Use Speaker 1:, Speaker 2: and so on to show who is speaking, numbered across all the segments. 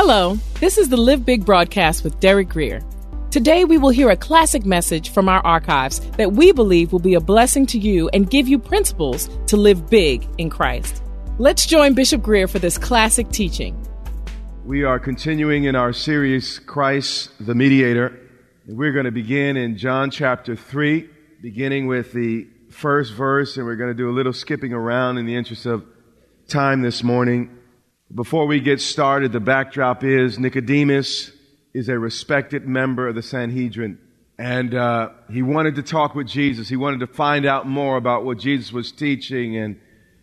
Speaker 1: Hello, this is the Live Big broadcast with Derek Grier. Today we will hear a classic message from our archives that we believe will be a blessing to you and give you principles to live big in Christ. Let's join Bishop Grier for this classic teaching.
Speaker 2: We are continuing in our series, Christ the Mediator. We're going to begin in John chapter 3, beginning with the first verse, and we're going to do a little skipping around in the interest of time this morning. Before we get started, the backdrop is Nicodemus is a respected member of the Sanhedrin. And uh, he wanted to talk with Jesus. He wanted to find out more about what Jesus was teaching and,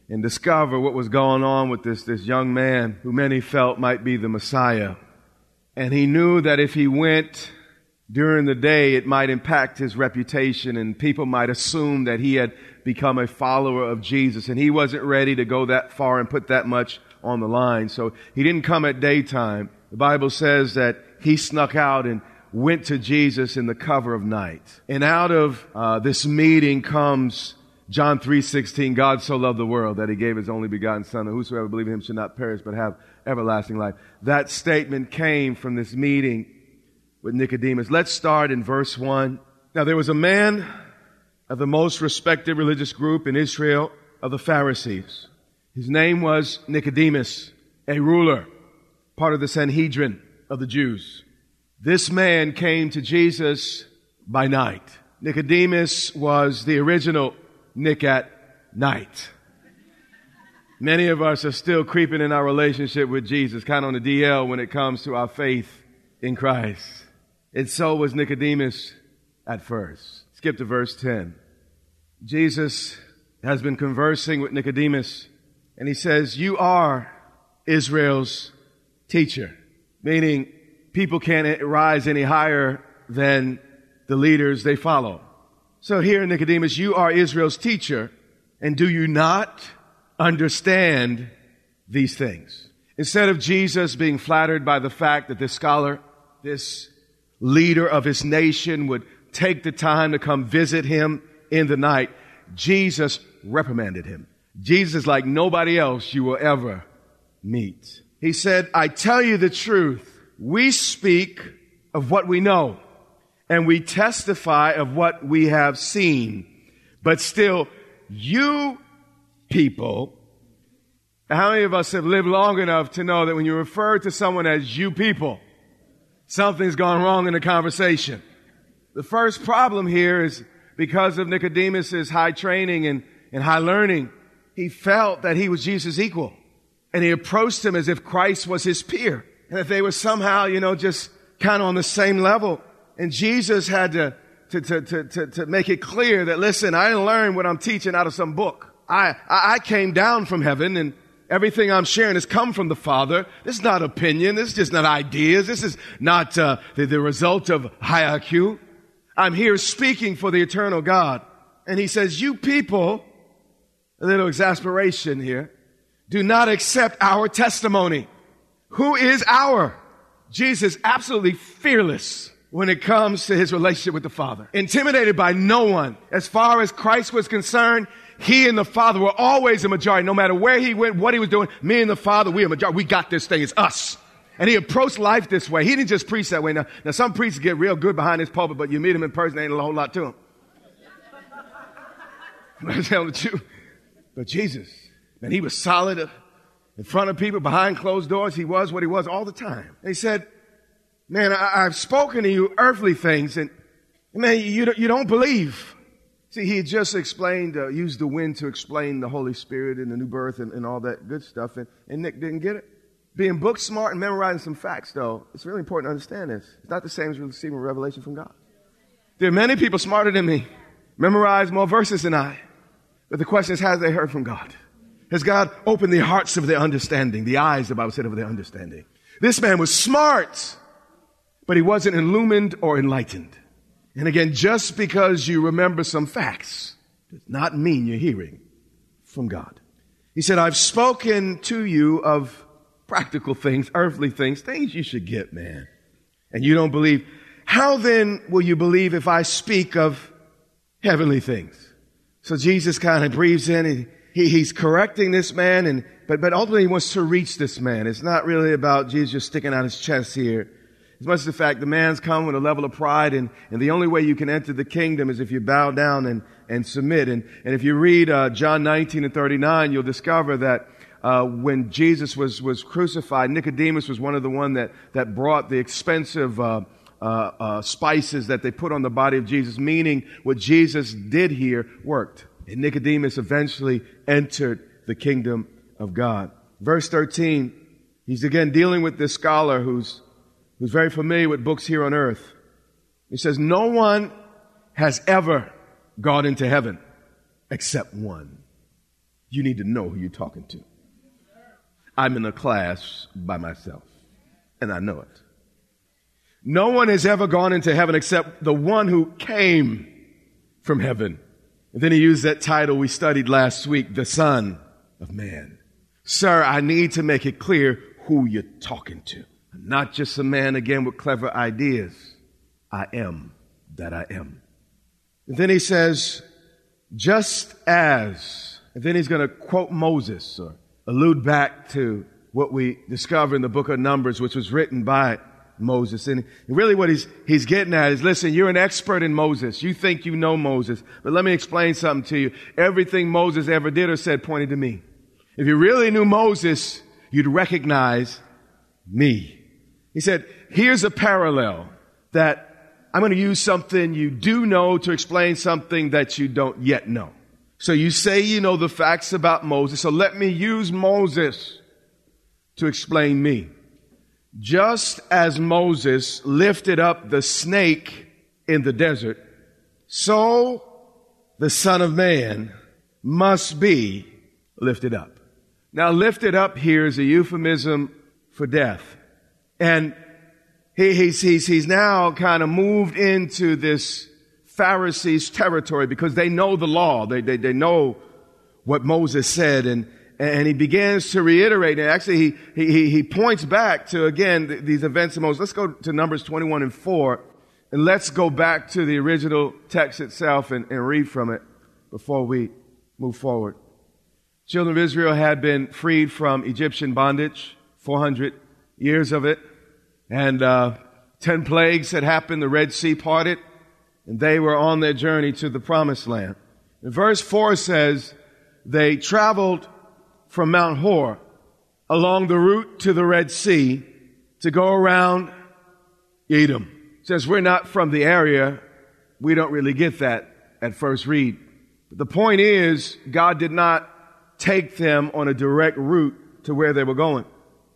Speaker 2: and discover what was going on with this, this young man who many felt might be the Messiah. And he knew that if he went during the day, it might impact his reputation and people might assume that he had become a follower of Jesus. And he wasn't ready to go that far and put that much on the line. So he didn't come at daytime. The Bible says that he snuck out and went to Jesus in the cover of night. And out of uh, this meeting comes John 3:16, God so loved the world that he gave his only begotten son, and whosoever believe in him should not perish but have everlasting life. That statement came from this meeting with Nicodemus. Let's start in verse 1. Now there was a man of the most respected religious group in Israel of the Pharisees. His name was Nicodemus, a ruler, part of the Sanhedrin of the Jews. This man came to Jesus by night. Nicodemus was the original Nick at night. Many of us are still creeping in our relationship with Jesus, kind of on the DL when it comes to our faith in Christ. And so was Nicodemus at first. Skip to verse 10. Jesus has been conversing with Nicodemus and he says, You are Israel's teacher, meaning people can't rise any higher than the leaders they follow. So here, Nicodemus, you are Israel's teacher, and do you not understand these things? Instead of Jesus being flattered by the fact that this scholar, this leader of his nation would take the time to come visit him in the night, Jesus reprimanded him. Jesus like nobody else you will ever meet. He said, I tell you the truth. We speak of what we know and we testify of what we have seen. But still, you people, how many of us have lived long enough to know that when you refer to someone as you people, something's gone wrong in the conversation? The first problem here is because of Nicodemus's high training and, and high learning, he felt that he was Jesus' equal. And he approached him as if Christ was his peer. And that they were somehow, you know, just kind of on the same level. And Jesus had to, to, to, to, to, to make it clear that, listen, I didn't learn what I'm teaching out of some book. I, I came down from heaven and everything I'm sharing has come from the Father. This is not opinion. This is just not ideas. This is not uh, the, the result of high IQ. I'm here speaking for the eternal God. And he says, you people, a little exasperation here, do not accept our testimony. Who is our? Jesus, absolutely fearless when it comes to his relationship with the Father. Intimidated by no one. As far as Christ was concerned, he and the Father were always a majority. No matter where he went, what he was doing, me and the Father, we are a majority. We got this thing. It's us. And he approached life this way. He didn't just preach that way. Now, now some preachers get real good behind his pulpit, but you meet him in person, ain't a whole lot to him. I'm telling truth. But Jesus, And he was solid in front of people, behind closed doors. He was what he was all the time. And he said, man, I, have spoken to you earthly things and man, you, you don't believe. See, he just explained, uh, used the wind to explain the Holy Spirit and the new birth and, and all that good stuff. And, and Nick didn't get it. Being book smart and memorizing some facts, though, it's really important to understand this. It's not the same as receiving revelation from God. There are many people smarter than me, memorize more verses than I. But the question is, has they heard from God? Has God opened the hearts of their understanding, the eyes, the Bible said, of their understanding? This man was smart, but he wasn't illumined or enlightened. And again, just because you remember some facts does not mean you're hearing from God. He said, I've spoken to you of practical things, earthly things, things you should get, man. And you don't believe. How then will you believe if I speak of heavenly things? So Jesus kind of breathes in and he, he's correcting this man and, but, but ultimately he wants to reach this man. It's not really about Jesus just sticking out his chest here. As much as the fact the man's come with a level of pride and, and the only way you can enter the kingdom is if you bow down and, and submit. And, and if you read uh, John 19 and 39, you'll discover that uh, when Jesus was, was crucified, Nicodemus was one of the one that, that brought the expensive uh, uh, uh, spices that they put on the body of Jesus, meaning what Jesus did here worked. And Nicodemus eventually entered the kingdom of God. Verse 13, he's again dealing with this scholar who's, who's very familiar with books here on earth. He says, No one has ever gone into heaven except one. You need to know who you're talking to. I'm in a class by myself, and I know it. No one has ever gone into heaven except the one who came from heaven. And then he used that title we studied last week, the Son of Man. Sir, I need to make it clear who you're talking to. I'm not just a man again with clever ideas. I am that I am. And then he says, just as, and then he's going to quote Moses or allude back to what we discover in the book of Numbers, which was written by Moses. And really what he's, he's getting at is, listen, you're an expert in Moses. You think you know Moses. But let me explain something to you. Everything Moses ever did or said pointed to me. If you really knew Moses, you'd recognize me. He said, here's a parallel that I'm going to use something you do know to explain something that you don't yet know. So you say you know the facts about Moses, so let me use Moses to explain me. Just as Moses lifted up the snake in the desert, so the Son of Man must be lifted up. Now, lifted up here is a euphemism for death. And he, he's, he's, he's now kind of moved into this Pharisees' territory because they know the law. They, they, they know what Moses said and, and he begins to reiterate. And actually, he, he, he points back to, again, these events of Moses. Let's go to Numbers 21 and 4. And let's go back to the original text itself and, and read from it before we move forward. Children of Israel had been freed from Egyptian bondage, 400 years of it. And uh, 10 plagues had happened. The Red Sea parted and they were on their journey to the promised land. And verse 4 says, they traveled from Mount Hor along the route to the Red Sea to go around Edom. Since we're not from the area, we don't really get that at first read. But the point is, God did not take them on a direct route to where they were going.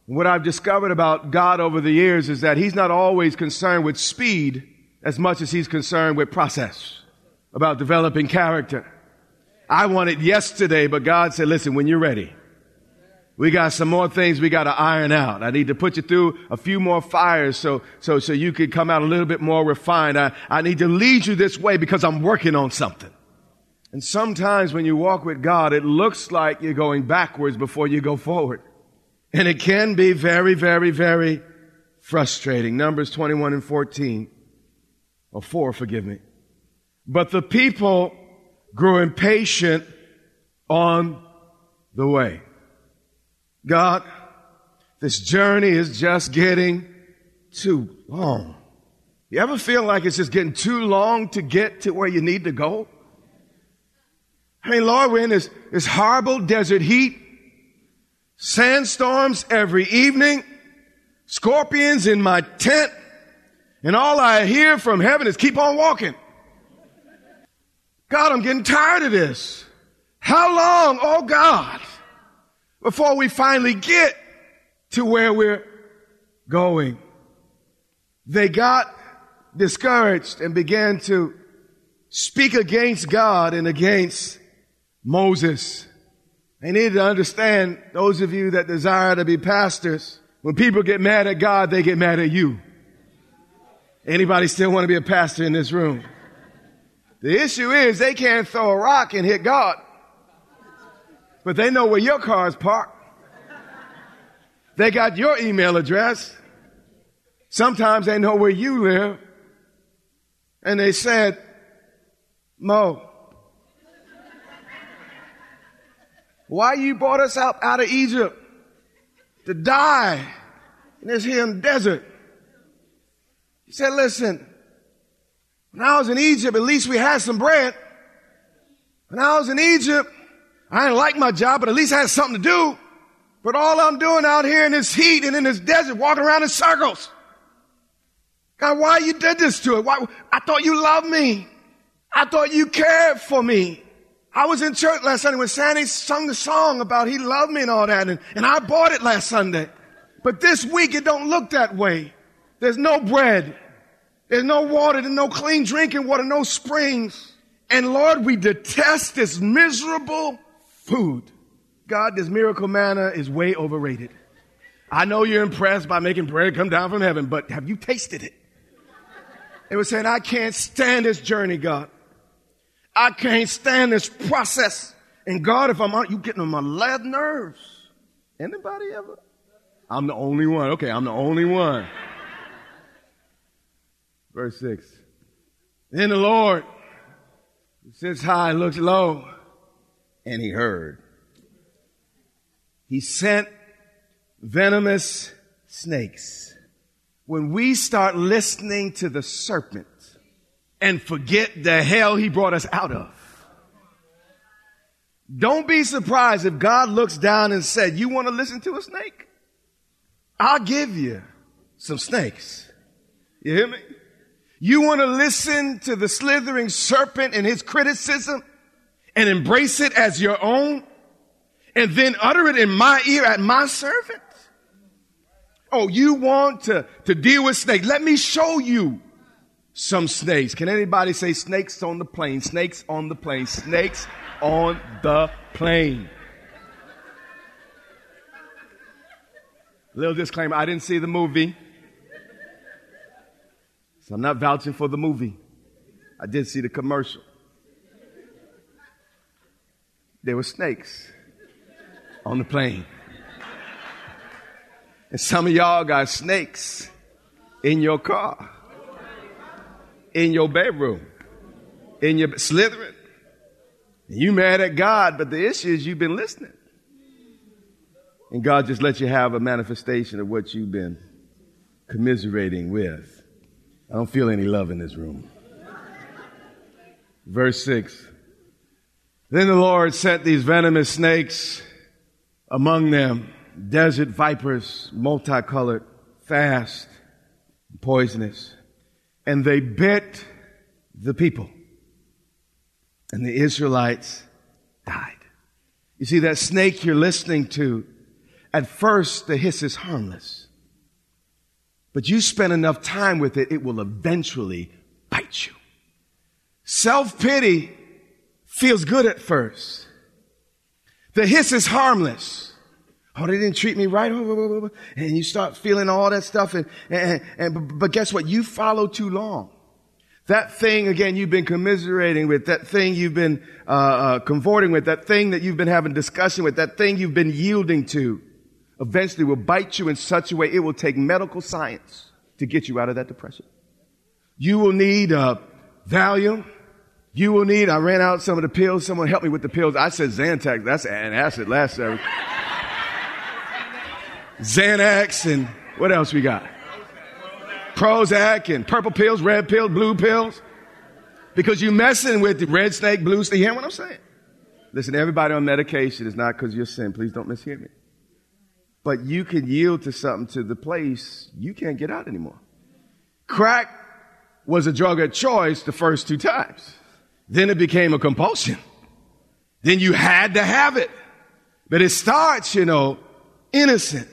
Speaker 2: what I've discovered about God over the years is that He's not always concerned with speed as much as he's concerned with process, about developing character. I wanted yesterday, but God said, listen, when you're ready, we got some more things we got to iron out. I need to put you through a few more fires so, so, so you could come out a little bit more refined. I, I need to lead you this way because I'm working on something. And sometimes when you walk with God, it looks like you're going backwards before you go forward. And it can be very, very, very frustrating. Numbers 21 and 14 or four, forgive me. But the people grew impatient on the way. God, this journey is just getting too long. You ever feel like it's just getting too long to get to where you need to go? I mean, Lord, we're in this, this horrible desert heat. sandstorms every evening, scorpions in my tent, and all I hear from heaven is keep on walking. God, I'm getting tired of this. How long, oh God, before we finally get to where we're going? They got discouraged and began to speak against God and against Moses. They needed to understand, those of you that desire to be pastors, when people get mad at God, they get mad at you. Anybody still want to be a pastor in this room? The issue is they can't throw a rock and hit God. But they know where your car is parked. They got your email address. Sometimes they know where you live. And they said, Mo, why you brought us out, out of Egypt to die in this here in the desert? He said, listen, when I was in Egypt, at least we had some bread. When I was in Egypt, I didn't like my job, but at least I had something to do. But all I'm doing out here in this heat and in this desert, walking around in circles. God, why you did this to it? Why? I thought you loved me. I thought you cared for me. I was in church last Sunday when Sandy sung the song about he loved me and all that, and, and I bought it last Sunday. But this week it don't look that way. There's no bread. There's no water. There's no clean drinking water, no springs. And Lord, we detest this miserable food. God, this miracle manna is way overrated. I know you're impressed by making bread come down from heaven, but have you tasted it? They were saying, I can't stand this journey, God. I can't stand this process. And God, if I'm on, you getting on my lead nerves. Anybody ever? I'm the only one. Okay, I'm the only one. Verse 6. Then the Lord sits high, looks low, and he heard. He sent venomous snakes. When we start listening to the serpent and forget the hell he brought us out of, don't be surprised if God looks down and said, you want to listen to a snake? I'll give you some snakes. You hear me? You want to listen to the slithering serpent and his criticism and embrace it as your own and then utter it in my ear at my servant? Oh, you want to, to deal with snakes? Let me show you some snakes. Can anybody say snakes on the plane? Snakes on the plane. Snakes on the plane. Little disclaimer I didn't see the movie. So I'm not vouching for the movie. I did see the commercial. There were snakes on the plane. And some of y'all got snakes in your car, in your bedroom, in your slithering. You mad at God, but the issue is you've been listening. And God just let you have a manifestation of what you've been commiserating with. I don't feel any love in this room. Verse 6. Then the Lord sent these venomous snakes among them, desert vipers, multicolored, fast, poisonous, and they bit the people. And the Israelites died. You see, that snake you're listening to, at first the hiss is harmless. But you spend enough time with it, it will eventually bite you. Self pity feels good at first. The hiss is harmless. Oh, they didn't treat me right. And you start feeling all that stuff. And, and, and, but guess what? You follow too long. That thing, again, you've been commiserating with, that thing you've been uh, uh, convorting with, that thing that you've been having discussion with, that thing you've been yielding to eventually will bite you in such a way it will take medical science to get you out of that depression. You will need uh, Valium. You will need, I ran out some of the pills. Someone help me with the pills. I said Zantac. That's an acid last service. Xanax and what else we got? Prozac and purple pills, red pills, blue pills. Because you're messing with the red snake, blue snake. You hear what I'm saying? Listen, everybody on medication is not because you're sin. Please don't mishear me. but you can yield to something to the place you can't get out anymore. Crack was a drug of choice the first two times. Then it became a compulsion. Then you had to have it. But it starts, you know, innocent.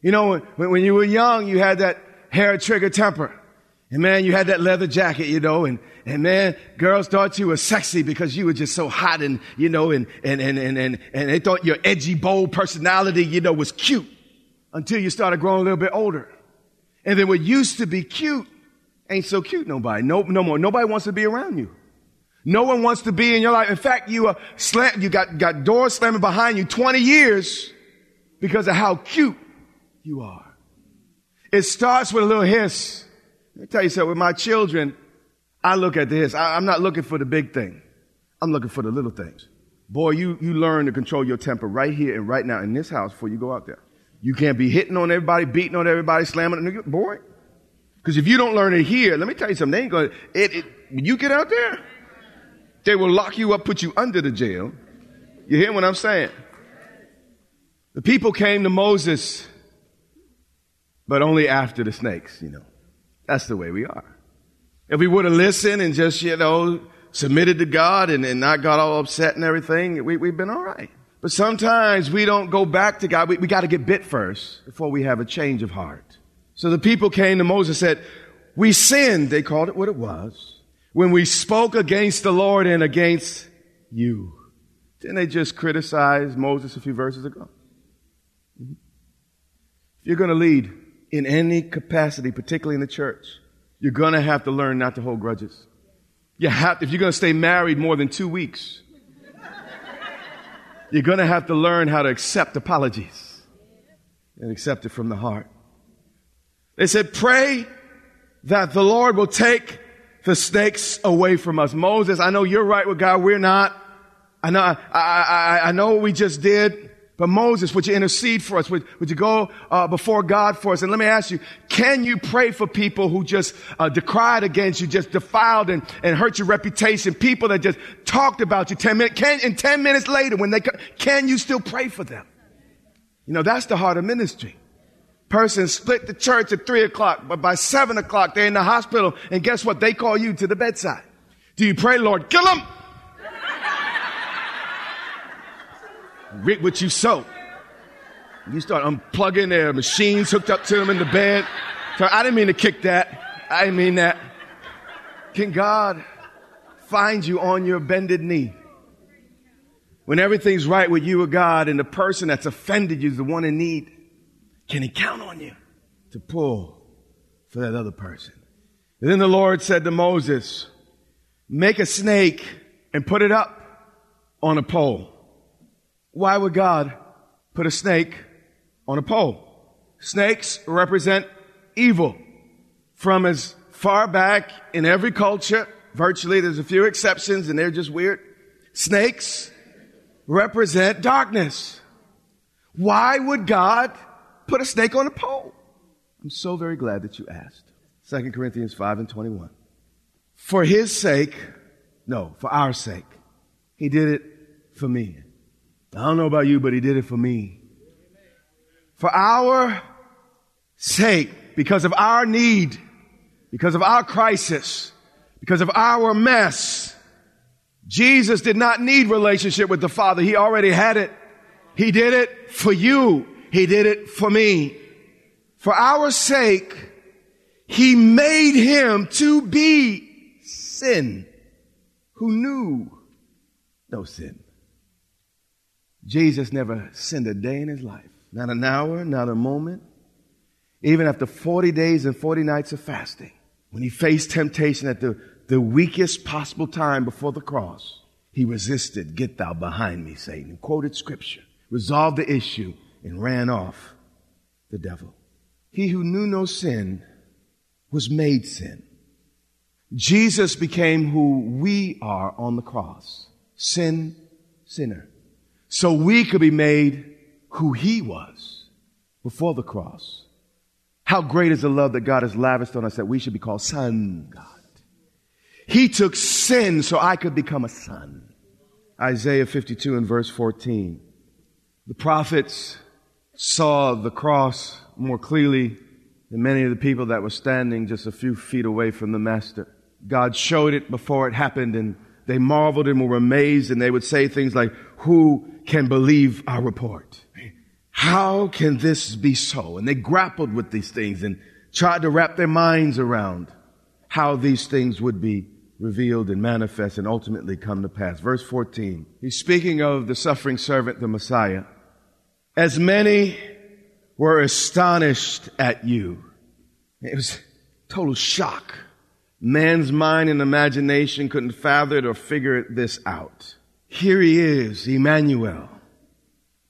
Speaker 2: You know, when, when you were young, you had that hair trigger temper. And man, you had that leather jacket, you know, and, and man, girls thought you were sexy because you were just so hot and, you know, and, and, and, and, and, and they thought your edgy, bold personality, you know, was cute until you started growing a little bit older. And then what used to be cute ain't so cute nobody. No, no more. Nobody wants to be around you. No one wants to be in your life. In fact, you are slam, you got, got doors slamming behind you 20 years because of how cute you are. It starts with a little hiss. Let me tell you something. With my children, I look at this. I, I'm not looking for the big thing. I'm looking for the little things. Boy, you, you learn to control your temper right here and right now in this house before you go out there. You can't be hitting on everybody, beating on everybody, slamming boy. Because if you don't learn it here, let me tell you something. They ain't going. It, it when you get out there, they will lock you up, put you under the jail. You hear what I'm saying? The people came to Moses, but only after the snakes. You know, that's the way we are. If we would have listened and just, you know, submitted to God and, and not got all upset and everything, we, we've been all right. But sometimes we don't go back to God. We, we got to get bit first before we have a change of heart. So the people came to Moses and said, we sinned. They called it what it was. When we spoke against the Lord and against you. Didn't they just criticize Moses a few verses ago? Mm-hmm. If you're going to lead in any capacity, particularly in the church, you're going to have to learn not to hold grudges. You have if you're going to stay married more than two weeks, you're going to have to learn how to accept apologies and accept it from the heart. They said, pray that the Lord will take the snakes away from us. Moses, I know you're right with God. We're not. I know, I, I, I know what we just did. But Moses, would you intercede for us? Would, would you go uh, before God for us? And let me ask you, can you pray for people who just uh, decried against you, just defiled and, and hurt your reputation? People that just talked about you 10 minutes, can, and 10 minutes later when they, can you still pray for them? You know, that's the heart of ministry. Person split the church at three o'clock, but by seven o'clock they're in the hospital and guess what? They call you to the bedside. Do you pray, Lord, kill them? reap what you sow. You start unplugging their machines hooked up to them in the bed. So I didn't mean to kick that. I didn't mean that. Can God find you on your bended knee? When everything's right with you or God and the person that's offended you is the one in need, can he count on you to pull for that other person? And then the Lord said to Moses, make a snake and put it up on a pole. Why would God put a snake on a pole? Snakes represent evil. From as far back in every culture, virtually there's a few exceptions and they're just weird. Snakes represent darkness. Why would God put a snake on a pole? I'm so very glad that you asked. 2 Corinthians 5 and 21. For his sake, no, for our sake, he did it for me. I don't know about you, but he did it for me. For our sake, because of our need, because of our crisis, because of our mess, Jesus did not need relationship with the Father. He already had it. He did it for you. He did it for me. For our sake, He made Him to be sin who knew no sin. Jesus never sinned a day in his life, not an hour, not a moment. Even after 40 days and 40 nights of fasting, when he faced temptation at the, the weakest possible time before the cross, he resisted, Get thou behind me, Satan, and quoted scripture, resolved the issue, and ran off the devil. He who knew no sin was made sin. Jesus became who we are on the cross sin, sinner so we could be made who he was before the cross. How great is the love that God has lavished on us that we should be called son God. He took sin so I could become a son. Isaiah 52 and verse 14. The prophets saw the cross more clearly than many of the people that were standing just a few feet away from the Master. God showed it before it happened and they marveled and were amazed and they would say things like, who can believe our report? How can this be so? And they grappled with these things and tried to wrap their minds around how these things would be revealed and manifest and ultimately come to pass. Verse 14. He's speaking of the suffering servant, the Messiah. As many were astonished at you. It was total shock. Man's mind and imagination couldn't fathom it or figure this out. Here he is, Emmanuel,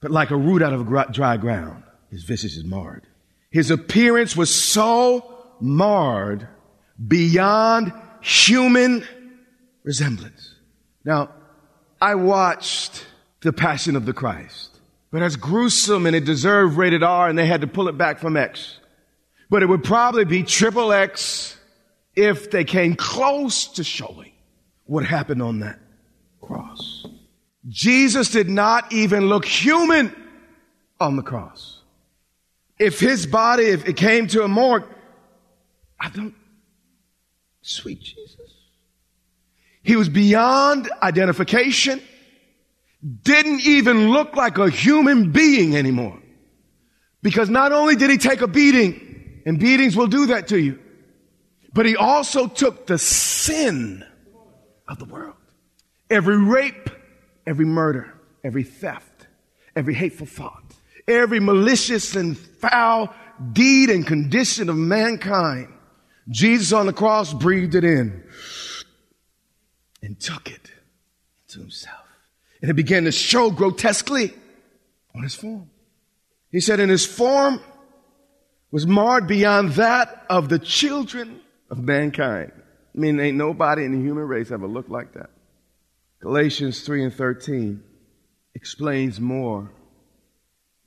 Speaker 2: but like a root out of dry ground, his visage is marred. His appearance was so marred beyond human resemblance. Now, I watched The Passion of the Christ, but it's gruesome and it deserved rated R and they had to pull it back from X. But it would probably be triple X if they came close to showing what happened on that cross. Jesus did not even look human on the cross. If his body, if it came to a morgue, I don't, sweet Jesus. He was beyond identification, didn't even look like a human being anymore. Because not only did he take a beating, and beatings will do that to you, but he also took the sin of the world. Every rape, every murder, every theft, every hateful thought, every malicious and foul deed and condition of mankind Jesus on the cross breathed it in and took it to himself. And it began to show grotesquely on his form. He said, and his form was marred beyond that of the children of mankind. I mean, ain't nobody in the human race ever looked like that. Galatians 3 and 13 explains more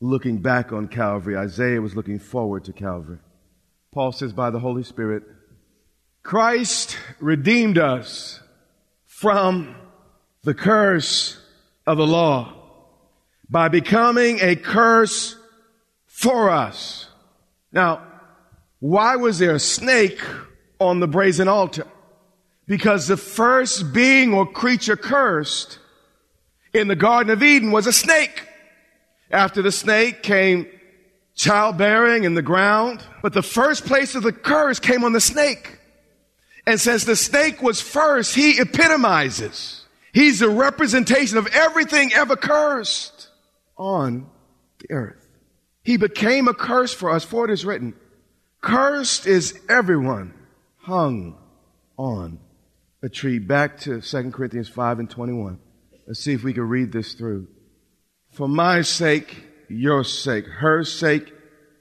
Speaker 2: looking back on Calvary. Isaiah was looking forward to Calvary. Paul says, by the Holy Spirit, Christ redeemed us from the curse of the law by becoming a curse for us. Now, why was there a snake on the brazen altar? Because the first being or creature cursed in the Garden of Eden was a snake. After the snake came childbearing in the ground. But the first place of the curse came on the snake. And since the snake was first, he epitomizes. He's the representation of everything ever cursed on the earth. He became a curse for us, for it is written, cursed is everyone hung on a tree. Back to 2 Corinthians 5 and 21. Let's see if we can read this through. For my sake, your sake, her sake,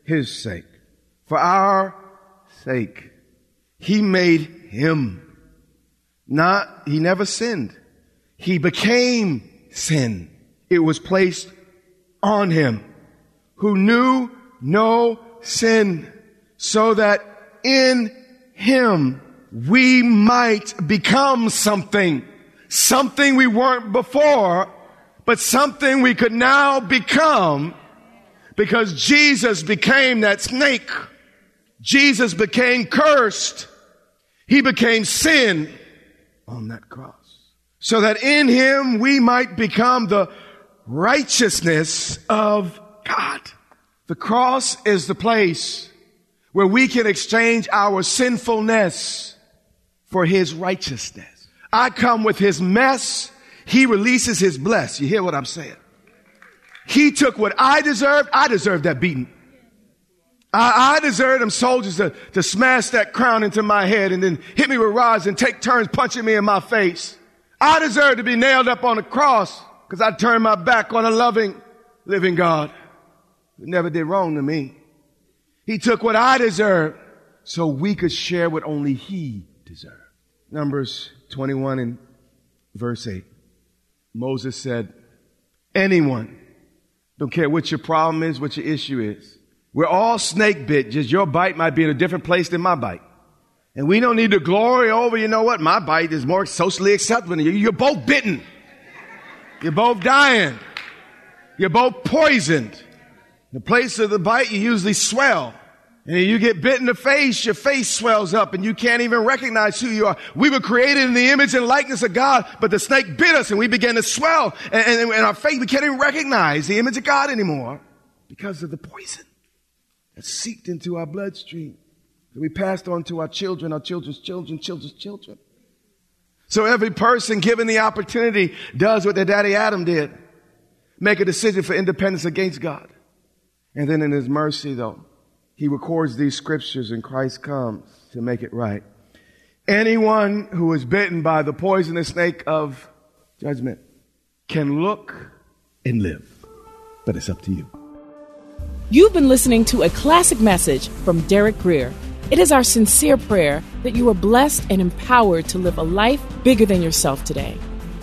Speaker 2: his sake. For our sake, he made him. Not, he never sinned. He became sin. It was placed on him who knew no sin so that in him we might become something. Something we weren't before, but something we could now become because Jesus became that snake. Jesus became cursed. He became sin on that cross. So that in him we might become the righteousness of God. The cross is the place where we can exchange our sinfulness for his righteousness. I come with his mess. He releases his bless. You hear what I'm saying? He took what I deserved. I deserved that beating. I, I deserved them soldiers to, to smash that crown into my head and then hit me with rods and take turns punching me in my face. I deserved to be nailed up on a cross because I turned my back on a loving, living God who never did wrong to me. He took what I deserved so we could share what only He deserved. Numbers 21 and verse 8. Moses said, anyone don't care what your problem is, what your issue is. We're all snake bit, just your bite might be in a different place than my bite. And we don't need to glory over, you know what? My bite is more socially acceptable than you. You're both bitten. You're both dying. You're both poisoned. The place of the bite, you usually swell. And you get bit in the face, your face swells up and you can't even recognize who you are. We were created in the image and likeness of God, but the snake bit us and we began to swell and, and, and our face, we can't even recognize the image of God anymore because of the poison that seeped into our bloodstream. That we passed on to our children, our children's children, children's children. So every person given the opportunity does what their daddy Adam did. Make a decision for independence against God. And then in his mercy though, he records these scriptures and Christ comes to make it right. Anyone who is bitten by the poisonous snake of judgment can look and live. But it's up to you.
Speaker 1: You've been listening to a classic message from Derek Grier. It is our sincere prayer that you are blessed and empowered to live a life bigger than yourself today.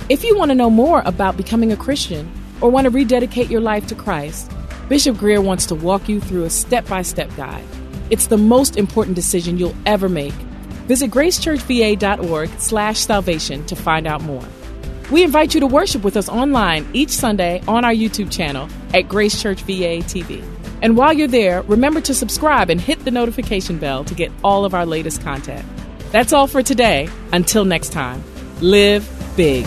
Speaker 1: If you want to know more about becoming a Christian or want to rededicate your life to Christ, Bishop Grier wants to walk you through a step by step guide. It's the most important decision you'll ever make. Visit gracechurchva.org slash salvation to find out more. We invite you to worship with us online each Sunday on our YouTube channel at Grace Church VA TV. And while you're there, remember to subscribe and hit the notification bell to get all of our latest content. That's all for today. Until next time, live big.